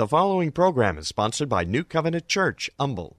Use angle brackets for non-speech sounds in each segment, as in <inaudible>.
The following program is sponsored by New Covenant Church, Humble.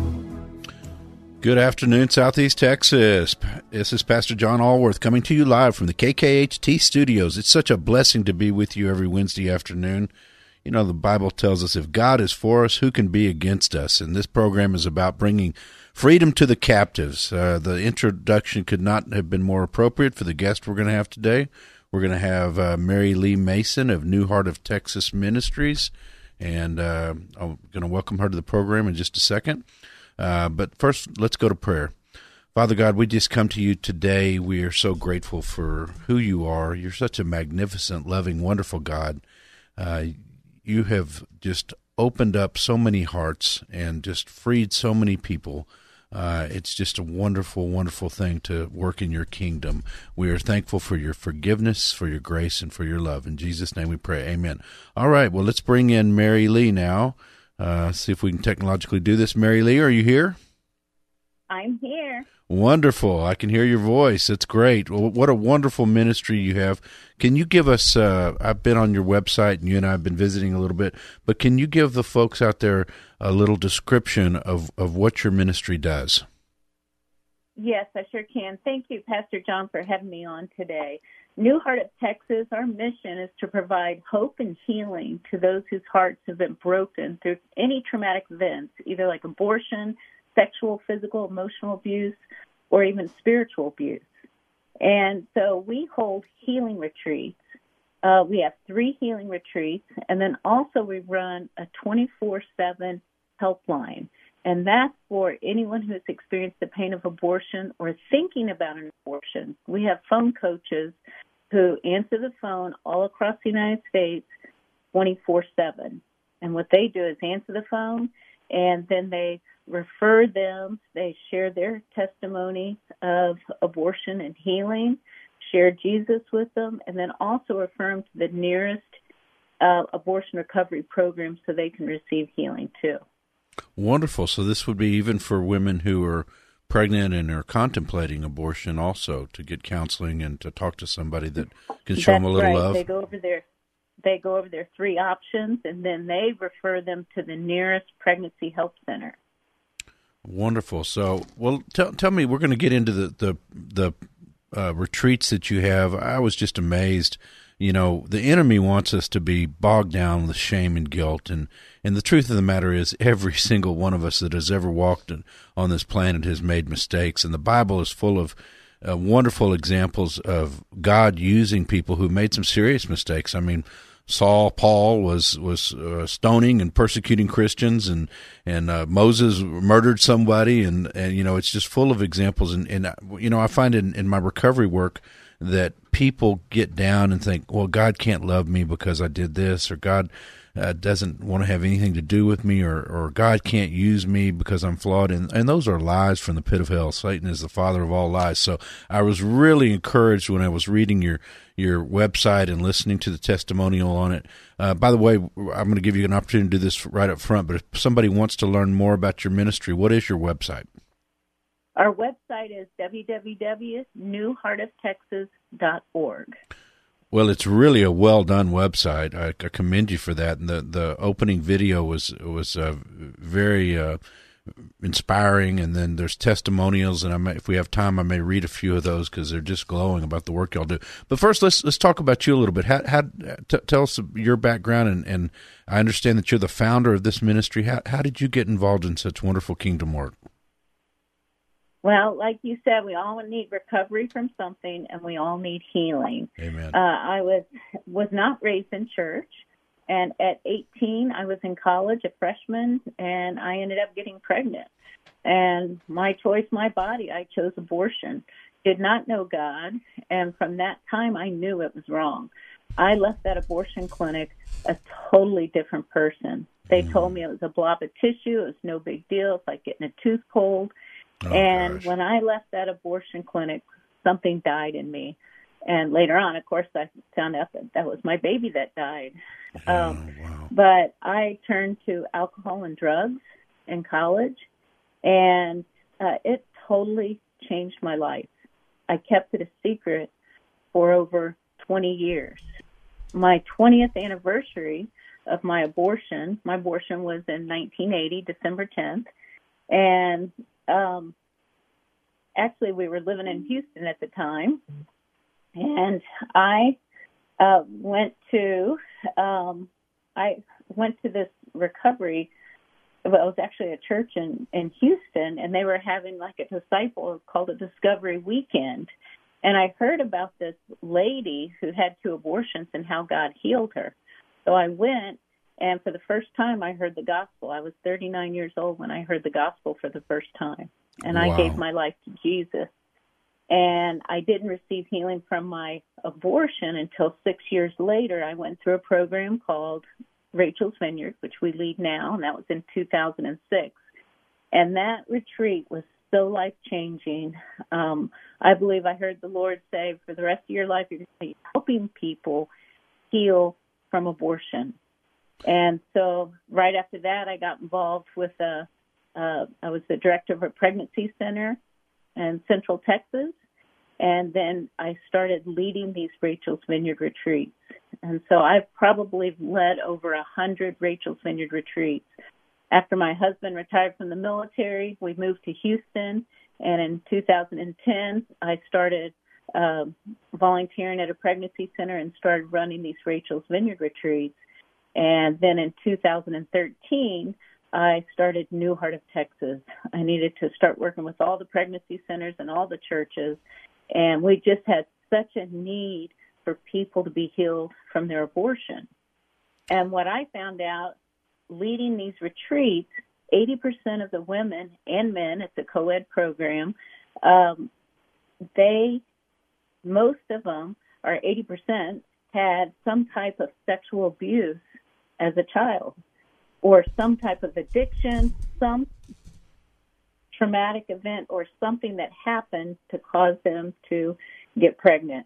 Good afternoon, Southeast Texas. This is Pastor John Allworth coming to you live from the KKHT studios. It's such a blessing to be with you every Wednesday afternoon. You know, the Bible tells us if God is for us, who can be against us? And this program is about bringing freedom to the captives. Uh, the introduction could not have been more appropriate for the guest we're going to have today. We're going to have uh, Mary Lee Mason of New Heart of Texas Ministries, and uh, I'm going to welcome her to the program in just a second. Uh, but first, let's go to prayer. Father God, we just come to you today. We are so grateful for who you are. You're such a magnificent, loving, wonderful God. Uh, you have just opened up so many hearts and just freed so many people. Uh, it's just a wonderful, wonderful thing to work in your kingdom. We are thankful for your forgiveness, for your grace, and for your love. In Jesus' name we pray. Amen. All right, well, let's bring in Mary Lee now. Uh, see if we can technologically do this. Mary Lee, are you here? I'm here. Wonderful. I can hear your voice. It's great. Well, what a wonderful ministry you have. Can you give us, uh, I've been on your website and you and I have been visiting a little bit, but can you give the folks out there a little description of, of what your ministry does? Yes, I sure can. Thank you, Pastor John, for having me on today. New Heart of Texas, our mission is to provide hope and healing to those whose hearts have been broken through any traumatic events, either like abortion, sexual, physical, emotional abuse, or even spiritual abuse. And so we hold healing retreats. Uh, we have three healing retreats, and then also we run a 24 7 helpline. And that's for anyone who has experienced the pain of abortion or is thinking about an abortion. We have phone coaches who answer the phone all across the United States 24 7. And what they do is answer the phone and then they refer them, they share their testimony of abortion and healing, share Jesus with them, and then also refer them to the nearest uh, abortion recovery program so they can receive healing too. Wonderful. So this would be even for women who are pregnant and are contemplating abortion also to get counseling and to talk to somebody that can show That's them a little right. love. They go over their they go over their three options and then they refer them to the nearest pregnancy health center. Wonderful. So, well, tell tell me, we're going to get into the the the uh, retreats that you have. I was just amazed. You know, the enemy wants us to be bogged down with shame and guilt, and and the truth of the matter is, <laughs> every single one of us that has ever walked on this planet has made mistakes, and the Bible is full of uh, wonderful examples of God using people who made some serious mistakes. I mean, Saul, Paul was was uh, stoning and persecuting Christians, and and uh, Moses murdered somebody, and and you know it's just full of examples. And and uh, you know I find in in my recovery work that people get down and think, well, God can't love me because I did this, or God uh, doesn't want to have anything to do with me, or or God can't use me because I'm flawed, and and those are lies from the pit of hell. Satan is the father of all lies. So I was really encouraged when I was reading your your website and listening to the testimonial on it. Uh, by the way, I'm going to give you an opportunity to do this right up front. But if somebody wants to learn more about your ministry, what is your website? Our website is www.newheartoftexas.org. Well, it's really a well done website. I, I, commend you for that. And the the opening video was was uh, very uh, inspiring. And then there's testimonials, and I may, if we have time, I may read a few of those because they're just glowing about the work y'all do. But first, let's let's talk about you a little bit. How, how t- tell us your background, and, and I understand that you're the founder of this ministry. How how did you get involved in such wonderful kingdom work? Well, like you said, we all need recovery from something, and we all need healing. Amen. Uh, I was was not raised in church, and at 18, I was in college, a freshman, and I ended up getting pregnant. And my choice, my body, I chose abortion. Did not know God, and from that time, I knew it was wrong. I left that abortion clinic a totally different person. They Mm. told me it was a blob of tissue. It was no big deal. It's like getting a tooth pulled. Oh, and gosh. when I left that abortion clinic, something died in me. And later on, of course, I found out that that was my baby that died. Um, oh, wow. But I turned to alcohol and drugs in college, and uh, it totally changed my life. I kept it a secret for over 20 years. My 20th anniversary of my abortion, my abortion was in 1980, December 10th, and um, actually we were living in Houston at the time, and I uh, went to um, I went to this recovery. Well, it was actually a church in in Houston, and they were having like a disciple called a Discovery Weekend. And I heard about this lady who had two abortions and how God healed her. So I went, and for the first time, I heard the gospel. I was 39 years old when I heard the gospel for the first time, and I gave my life to Jesus. And I didn't receive healing from my abortion until six years later. I went through a program called Rachel's Vineyard, which we lead now, and that was in 2006. And that retreat was so life changing. Um, I believe I heard the Lord say, for the rest of your life, you're going to be helping people heal from abortion. And so, right after that, I got involved with a. Uh, I was the director of a pregnancy center in Central Texas, and then I started leading these Rachel's Vineyard retreats. And so I've probably led over a hundred Rachel's Vineyard retreats. After my husband retired from the military, we moved to Houston, and in 2010, I started uh, volunteering at a pregnancy center and started running these Rachel's Vineyard retreats. And then in 2013, I started New Heart of Texas. I needed to start working with all the pregnancy centers and all the churches, and we just had such a need for people to be healed from their abortion. And what I found out leading these retreats, 80% of the women and men, it's a co ed program, um, they, most of them, or 80%, had some type of sexual abuse as a child or some type of addiction, some traumatic event, or something that happened to cause them to get pregnant.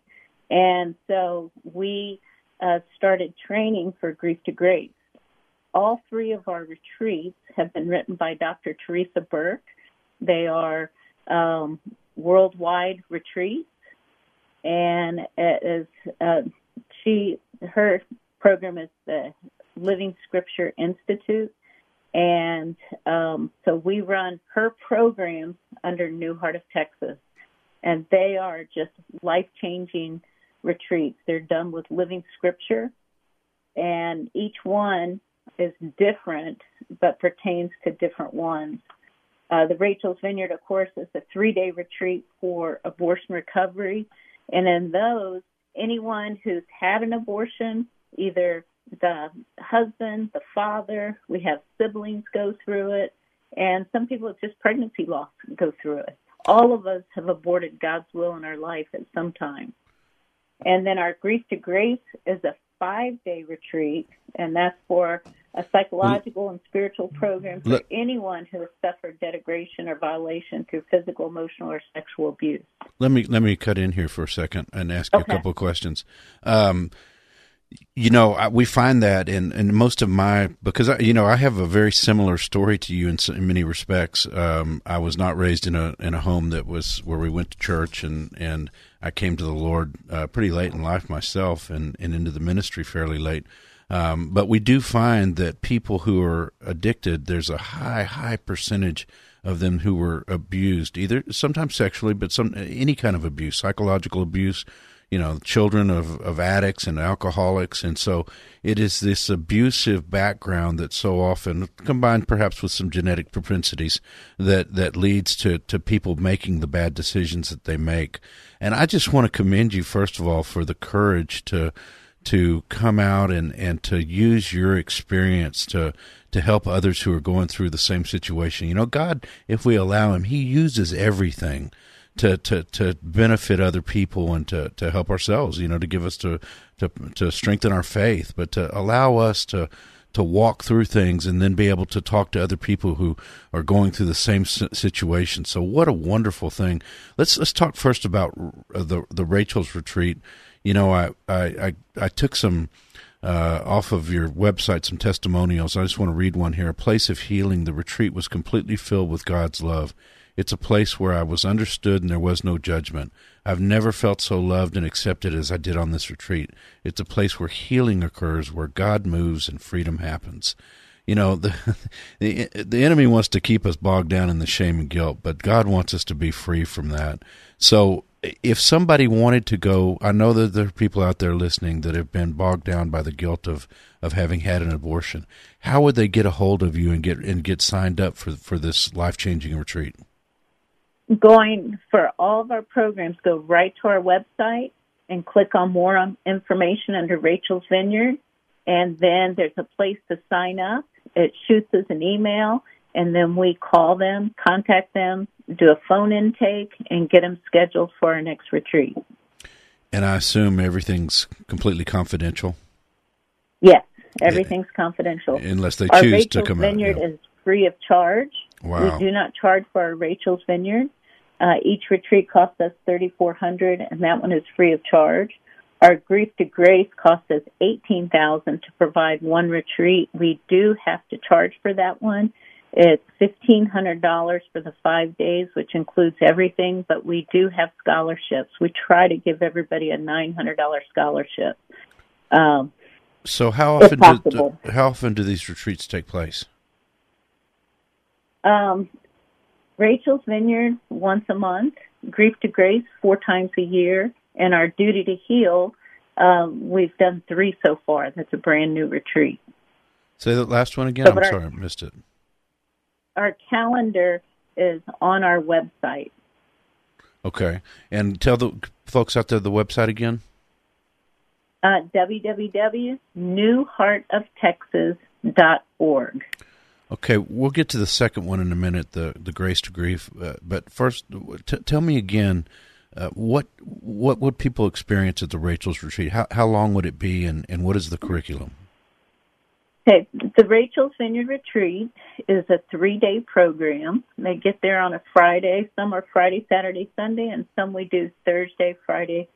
And so we uh, started training for Grief to Grace. All three of our retreats have been written by Dr. Theresa Burke. They are um, worldwide retreats, and it is uh, she her program is the Living Scripture Institute, and um, so we run her programs under New Heart of Texas, and they are just life changing retreats. They're done with living Scripture, and each one is different but pertains to different ones. Uh, the Rachel's Vineyard, of course, is a three day retreat for abortion recovery. And in those, anyone who's had an abortion, either the husband, the father, we have siblings go through it, and some people it's just pregnancy loss go through it. All of us have aborted God's will in our life at some time. And then our Grief to Grace is a five day retreat, and that's for a psychological and spiritual program for Let- anyone who has suffered degradation or violation through physical, emotional, or sexual abuse. Let me let me cut in here for a second and ask you a couple of questions. Um, you know, we find that in, in most of my because I, you know I have a very similar story to you in, in many respects. Um, I was not raised in a in a home that was where we went to church, and and I came to the Lord uh, pretty late in life myself, and and into the ministry fairly late. Um, but we do find that people who are addicted, there's a high high percentage of them who were abused, either sometimes sexually, but some any kind of abuse, psychological abuse, you know, children of, of addicts and alcoholics. And so it is this abusive background that so often, combined perhaps with some genetic propensities, that, that leads to, to people making the bad decisions that they make. And I just want to commend you, first of all, for the courage to, to come out and, and to use your experience to to help others who are going through the same situation. You know, God, if we allow him, he uses everything to, to, to benefit other people and to, to help ourselves, you know, to give us to, to to strengthen our faith, but to allow us to to walk through things and then be able to talk to other people who are going through the same situation. So what a wonderful thing. Let's let's talk first about uh, the the Rachel's retreat. You know, I I I, I took some uh, off of your website some testimonials. I just want to read one here. A place of healing. The retreat was completely filled with God's love. It's a place where I was understood and there was no judgment. I've never felt so loved and accepted as I did on this retreat. It's a place where healing occurs, where God moves and freedom happens. You know, the, <laughs> the the enemy wants to keep us bogged down in the shame and guilt, but God wants us to be free from that. So if somebody wanted to go, I know that there are people out there listening that have been bogged down by the guilt of, of having had an abortion. How would they get a hold of you and get and get signed up for for this life changing retreat? Going for all of our programs, go right to our website and click on more on information under Rachel's Vineyard, and then there's a place to sign up. It shoots us an email, and then we call them, contact them, do a phone intake, and get them scheduled for our next retreat. And I assume everything's completely confidential, Yes, everything's confidential. unless they Our choose Rachel's to come Vineyard out. yeah. is free of charge. Wow. We do not charge for our Rachel's Vineyard. Uh, each retreat costs us thirty four hundred, and that one is free of charge. Our Grief to Grace costs us eighteen thousand to provide one retreat. We do have to charge for that one. It's fifteen hundred dollars for the five days, which includes everything. But we do have scholarships. We try to give everybody a nine hundred dollar scholarship. Um, So how often do, how often do these retreats take place? Um, Rachel's Vineyard once a month, Grief to Grace four times a year, and our Duty to Heal. Um, we've done three so far. That's a brand new retreat. Say that last one again. So, I'm our- sorry, I missed it. Our calendar is on our website. Okay, and tell the folks out there the website again. Uh, www.newheartoftexas.org. Okay, we'll get to the second one in a minute, the the grace to grief. Uh, but first, t- tell me again, uh, what what would people experience at the Rachel's retreat? How how long would it be, and, and what is the curriculum? Okay, the Rachel's Vineyard Retreat is a three day program. They get there on a Friday. Some are Friday, Saturday, Sunday, and some we do Thursday, Friday,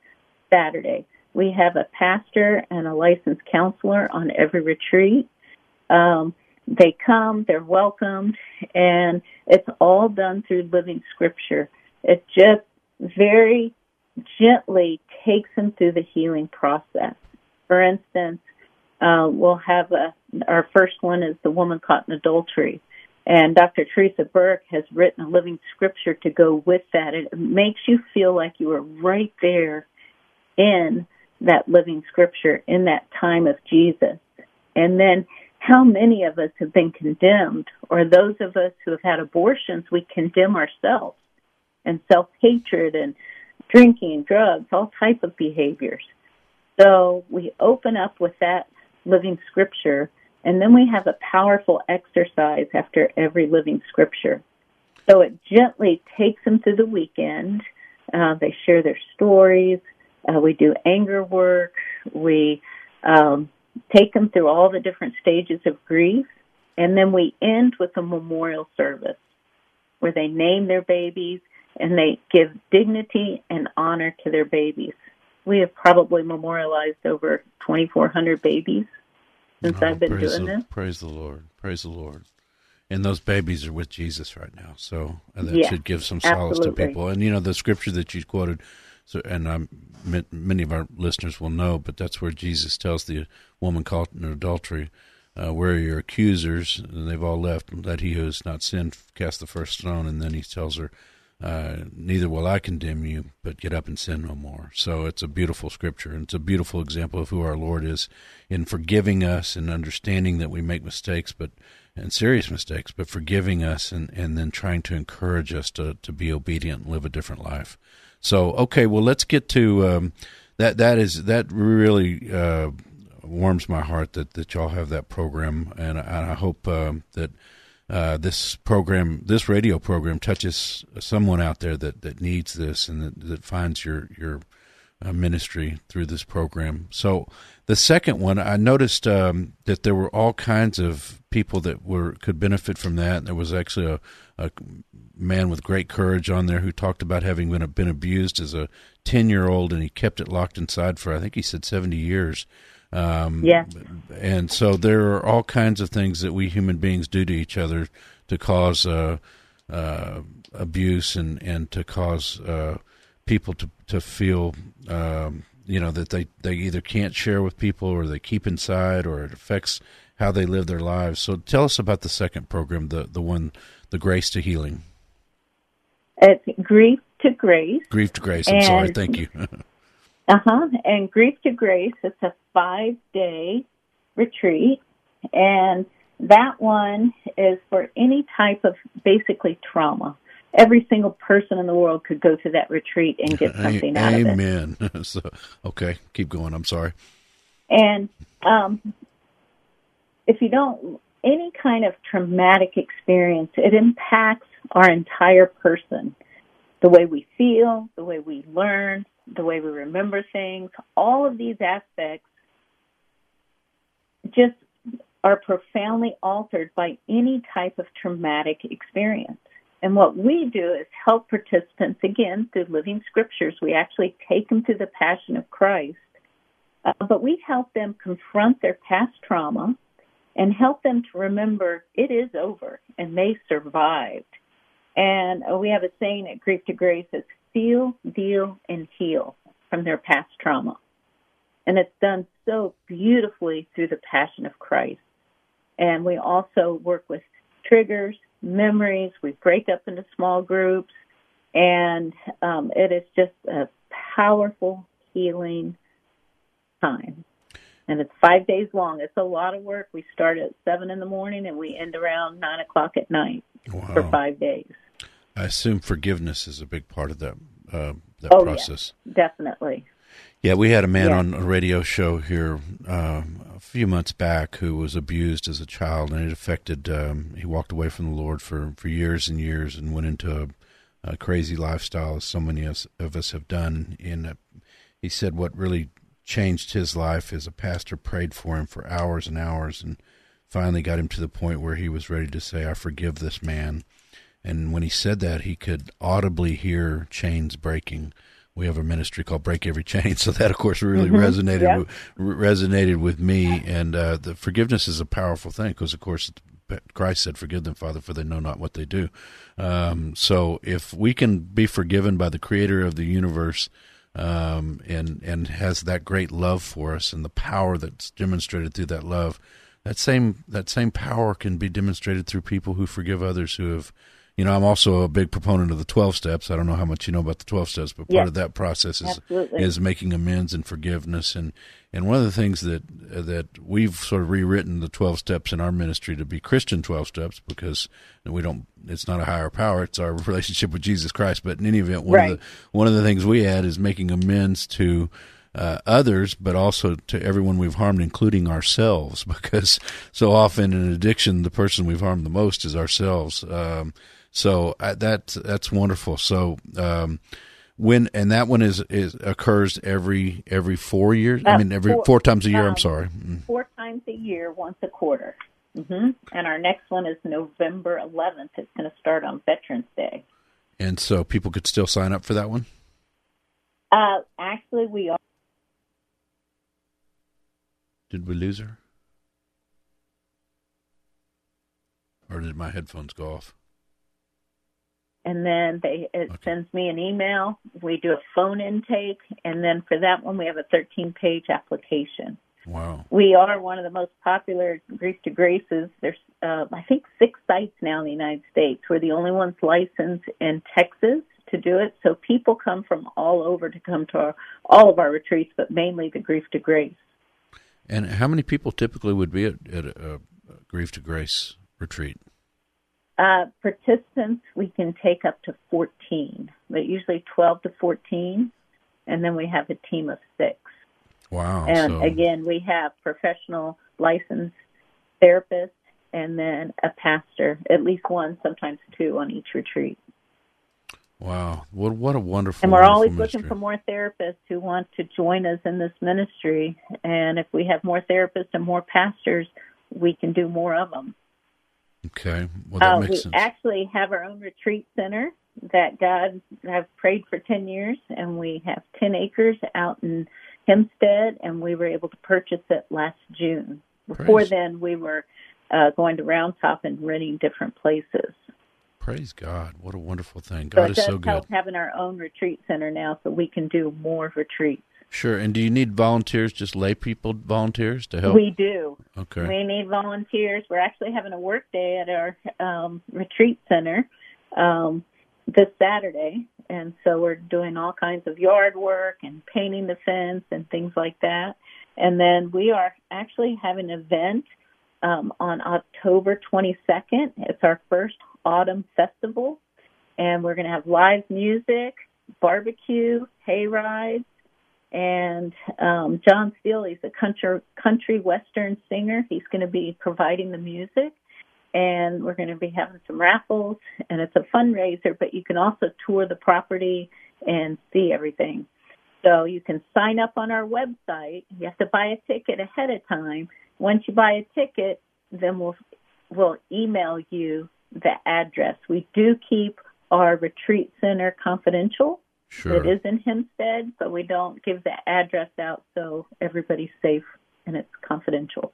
Saturday. We have a pastor and a licensed counselor on every retreat. Um, they come, they're welcomed, and it's all done through living scripture. It just very gently takes them through the healing process. For instance, uh, we'll have a, our first one is the woman caught in adultery. And Dr. Theresa Burke has written a living scripture to go with that. It makes you feel like you are right there in that living scripture, in that time of Jesus. And then how many of us have been condemned, or those of us who have had abortions, we condemn ourselves and self hatred and drinking, drugs, all type of behaviors. So we open up with that living scripture, and then we have a powerful exercise after every living scripture. So it gently takes them through the weekend. Uh, they share their stories. Uh, we do anger work. We um, take them through all the different stages of grief, and then we end with a memorial service where they name their babies and they give dignity and honor to their babies. We have probably memorialized over 2,400 babies since Oh, I've been doing the, this. Praise the Lord. Praise the Lord. And those babies are with Jesus right now, so that Yeah, should give some solace absolutely. to people. And you know the scripture that you quoted, so and ma- many of our listeners will know, but that's where Jesus tells the woman caught in adultery, uh, "Where are your accusers?" And they've all left. Let he who has not sinned cast the first stone. And then he tells her, uh, neither will I condemn you, but get up and sin no more. So it's a beautiful scripture, and it's a beautiful example of who our Lord is in forgiving us and understanding that we make mistakes, but and serious mistakes, but forgiving us and, and then trying to encourage us to, to be obedient and live a different life. So okay, well let's get to um, that. That is that really uh, warms my heart that, that y'all have that program, and I, and I hope um, that uh, this program, this radio program, touches someone out there that, that needs this and that, that finds your your uh, ministry through this program. So the second one, I noticed um, that there were all kinds of people that were could benefit from that. There was actually a, a man with great courage on there who talked about having been been abused as a ten year old, and he kept it locked inside for I think he said seventy years. Um, Yeah. and so there are all kinds of things that we human beings do to each other to cause uh, uh, abuse and, and to cause uh, people to to feel um, you know that they, they either can't share with people or they keep inside or it affects how they live their lives. So tell us about the second program, the the one, the Grace to Healing, It's Grief to Grace. Grief to Grace. I'm sorry, thank you. <laughs> Uh huh. And Grief to Grace, it's a five day retreat. And that one is for any type of basically trauma. Every single person in the world could go to that retreat and get something out of it. Amen. <laughs> so okay, keep going. I'm sorry. And um, if you don't, any kind of traumatic experience, it impacts our entire person. The way we feel, the way we learn, the way we remember things, all of these aspects just are profoundly altered by any type of traumatic experience. And what we do is help participants, again, through living scriptures. We actually take them through the passion of Christ uh, but we help them confront their past trauma and help them to remember it is over and they survived. And uh, we have a saying at Grief to Grace it's feel, deal, and heal from their past trauma. And it's done so beautifully through the passion of Christ. And we also work with triggers, memories. We break up into small groups. And um, it is just a powerful healing time. And it's five days long. It's a lot of work. We start at seven in the morning and we end around nine o'clock at night for five days. I assume forgiveness is a big part of that uh, that Oh, yeah. process. Definitely. Yeah, we had a man Yeah. on a radio show here um, a few months back who was abused as a child, and it affected. Um, he walked away from the Lord for, for years and years, and went into a, a crazy lifestyle, as so many us, of us have done. And uh, he said what really changed his life is a pastor prayed for him for hours and hours, and finally got him to the point where he was ready to say, "I forgive this man." And when he said that, he could audibly hear chains breaking. We have a ministry called Break Every Chain, <laughs> so that, of course, really resonated yeah. with, re- resonated with me. And uh, the forgiveness is a powerful thing because, of course, Christ said, "Forgive them, Father, for they know not what they do." Um, so, if we can be forgiven by the Creator of the universe, um, and and has that great love for us, and the power that's demonstrated through that love, that same that same power can be demonstrated through people who forgive others who have you know i'm also a big proponent of the 12 steps i don't know how much you know about the 12 steps but part Yes. of that process is Absolutely. is making amends and forgiveness and and one of the things that that we've sort of rewritten the 12 steps in our ministry to be christian 12 steps because we don't it's not a higher power it's our <laughs> relationship with jesus christ but in any event one Right. of the one of the things we add is making amends to uh, others, but also to everyone we've harmed, including ourselves, <laughs> because so often in addiction, the person we've harmed the most is ourselves. Um, so I, that that's wonderful. So um, When and that one is is occurs every every four years. I Uh, mean, every four- four times a year. I'm um, sorry. Mm. Four times a year, once a quarter. hmm And our next one is November 11th. It's going to start on Veterans Day. And so people could still sign up for that one. Uh, actually, we are. Did we lose her? Or did my headphones go off? And then they it Okay. sends me an email. We do a phone intake, and then for that one, we have a 13 page application. Wow. We are one of the most popular Grief to Graces. There's, uh, I think, six sites now in the United States. We're the only ones licensed in Texas to do it. So people come from all over to come to our, all of our retreats, but mainly the Grief to Grace. And how many people typically would be at, at a, a Grief to Grace retreat? Uh, participants, we can take up to 14, but usually 12 to 14. And then we have a team of six. Wow. And so, again, we have professional licensed therapists and then a pastor, at least one, sometimes two on each retreat. wow. What what a wonderful. And we're wonderful always ministry. looking for more therapists who want to join us in this ministry. And if we have more therapists and more pastors, we can do more of them. Okay. Well, that Uh, makes we sense. actually have our own retreat center that God have prayed for 10 years, and we have 10 acres out in Hempstead, and we were able to purchase it last June. Before Praise. then, we were uh, going to Round Top and renting different places. Praise God. What a wonderful thing. So God it is so good. help having our own retreat center now, so we can do more retreats. Sure. And do you need volunteers, just lay people volunteers to help? We do. okay. We need volunteers. We're actually having a work day at our um, retreat center um, this Saturday, and so we're doing all kinds of yard work and painting the fence and things like that. And then we are actually having an event um, on October 22nd. It's our first autumn festival, and we're going to have live music, barbecue, hay rides, and um, John Steele, he's a country country western singer. He's going to be providing the music, and we're going to be having some raffles, and it's a fundraiser. But you can also tour the property and see everything. So you can sign up on our website. You have to buy a ticket ahead of time. Once you buy a ticket, then we'll we'll email you the address. We do keep our retreat center confidential. Sure. It is in Hempstead, but we don't give the address out so everybody's safe and it's confidential.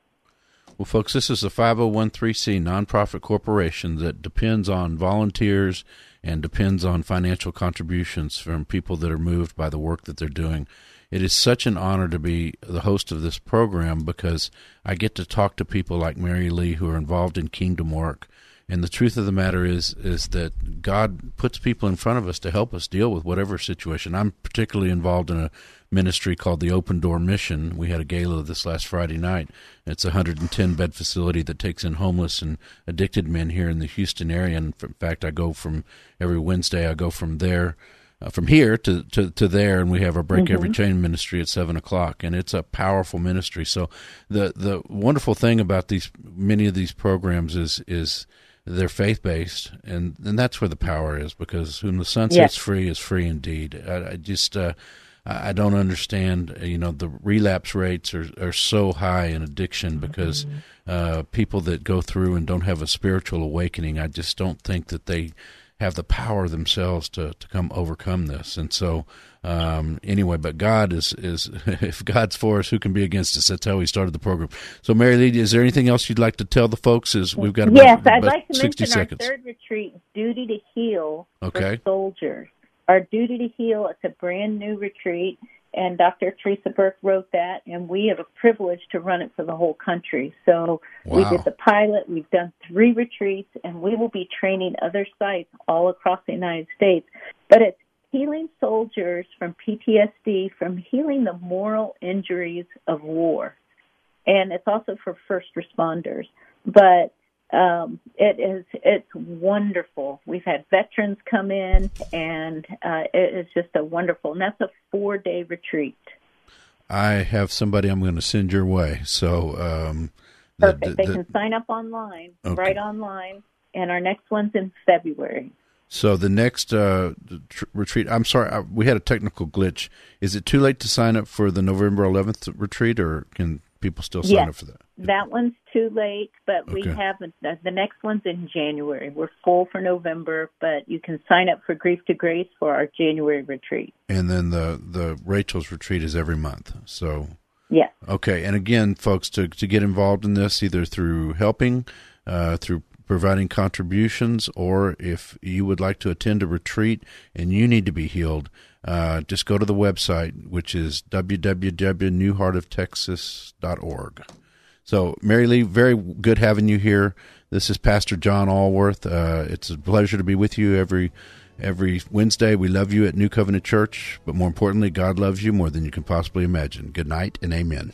Well, folks, this is a 5013C nonprofit corporation that depends on volunteers and depends on financial contributions from people that are moved by the work that they're doing. It is such an honor to be the host of this program because I get to talk to people like Mary Lee who are involved in kingdom work. And the truth of the matter is is that God puts people in front of us to help us deal with whatever situation. I'm particularly involved in a ministry called the Open Door Mission. We had a gala this last Friday night. It's a 110 bed facility that takes in homeless and addicted men here in the Houston area. And in fact, I go from every Wednesday. I go from there. Uh, from here to, to, to there, and we have our break every chain ministry at seven o'clock, and it's a powerful ministry. So, the the wonderful thing about these many of these programs is is they're faith based, and and that's where the power is because whom the Son Yes. sets free is free indeed. I, I just uh, I don't understand. uh, You know, the relapse rates are are so high in addiction because uh, people that go through and don't have a spiritual awakening, I just don't think that they have the power themselves to to come overcome this. And so, um, anyway, but God is is <laughs> if God's for us, who can be against us? That's how we started the program. So, Mary Lee, is there anything else you'd like to tell the folks? Is we've got about, yes, I'd about like to mention seconds. our third retreat, Duty to Heal Okay. for Soldiers. Our Duty to Heal, it's a brand new retreat, and Dr. Theresa Burke wrote that, and we have a privilege to run it for the whole country. So we did the pilot, we've done three retreats, and we will be training other sites all across the United States. But it's healing soldiers from PTSD, from healing the moral injuries of war and it's also for first responders. But um, it is it's wonderful. We've had veterans come in, and uh, it is just a wonderful. And that's a four day retreat. I have somebody I'm going to send your way. So, um, the- Perfect. the- they the- can sign up online, Okay. right online, and our next one's in February. So the next uh, tr- retreat, I'm sorry, I, we had a technical glitch. Is it too late to sign up for the November 11th retreat, or can people still sign Yes. up for that? That one's too late, but we Okay. have the the next one's in January. We're full for November, but you can sign up for Grief to Grace for our January retreat. And then the the Rachel's retreat is every month. So yeah. Okay, and again, folks, to to get involved in this, either through helping, uh, through providing contributions, or if you would like to attend a retreat and you need to be healed, uh, just go to the website, which is www.newheartoftexas.org. So, Mary Lee, very good having you here. This is Pastor John Allworth. Uh, it's a pleasure to be with you every every Wednesday. We love you at New Covenant Church, but more importantly, God loves you more than you can possibly imagine. Good night and amen.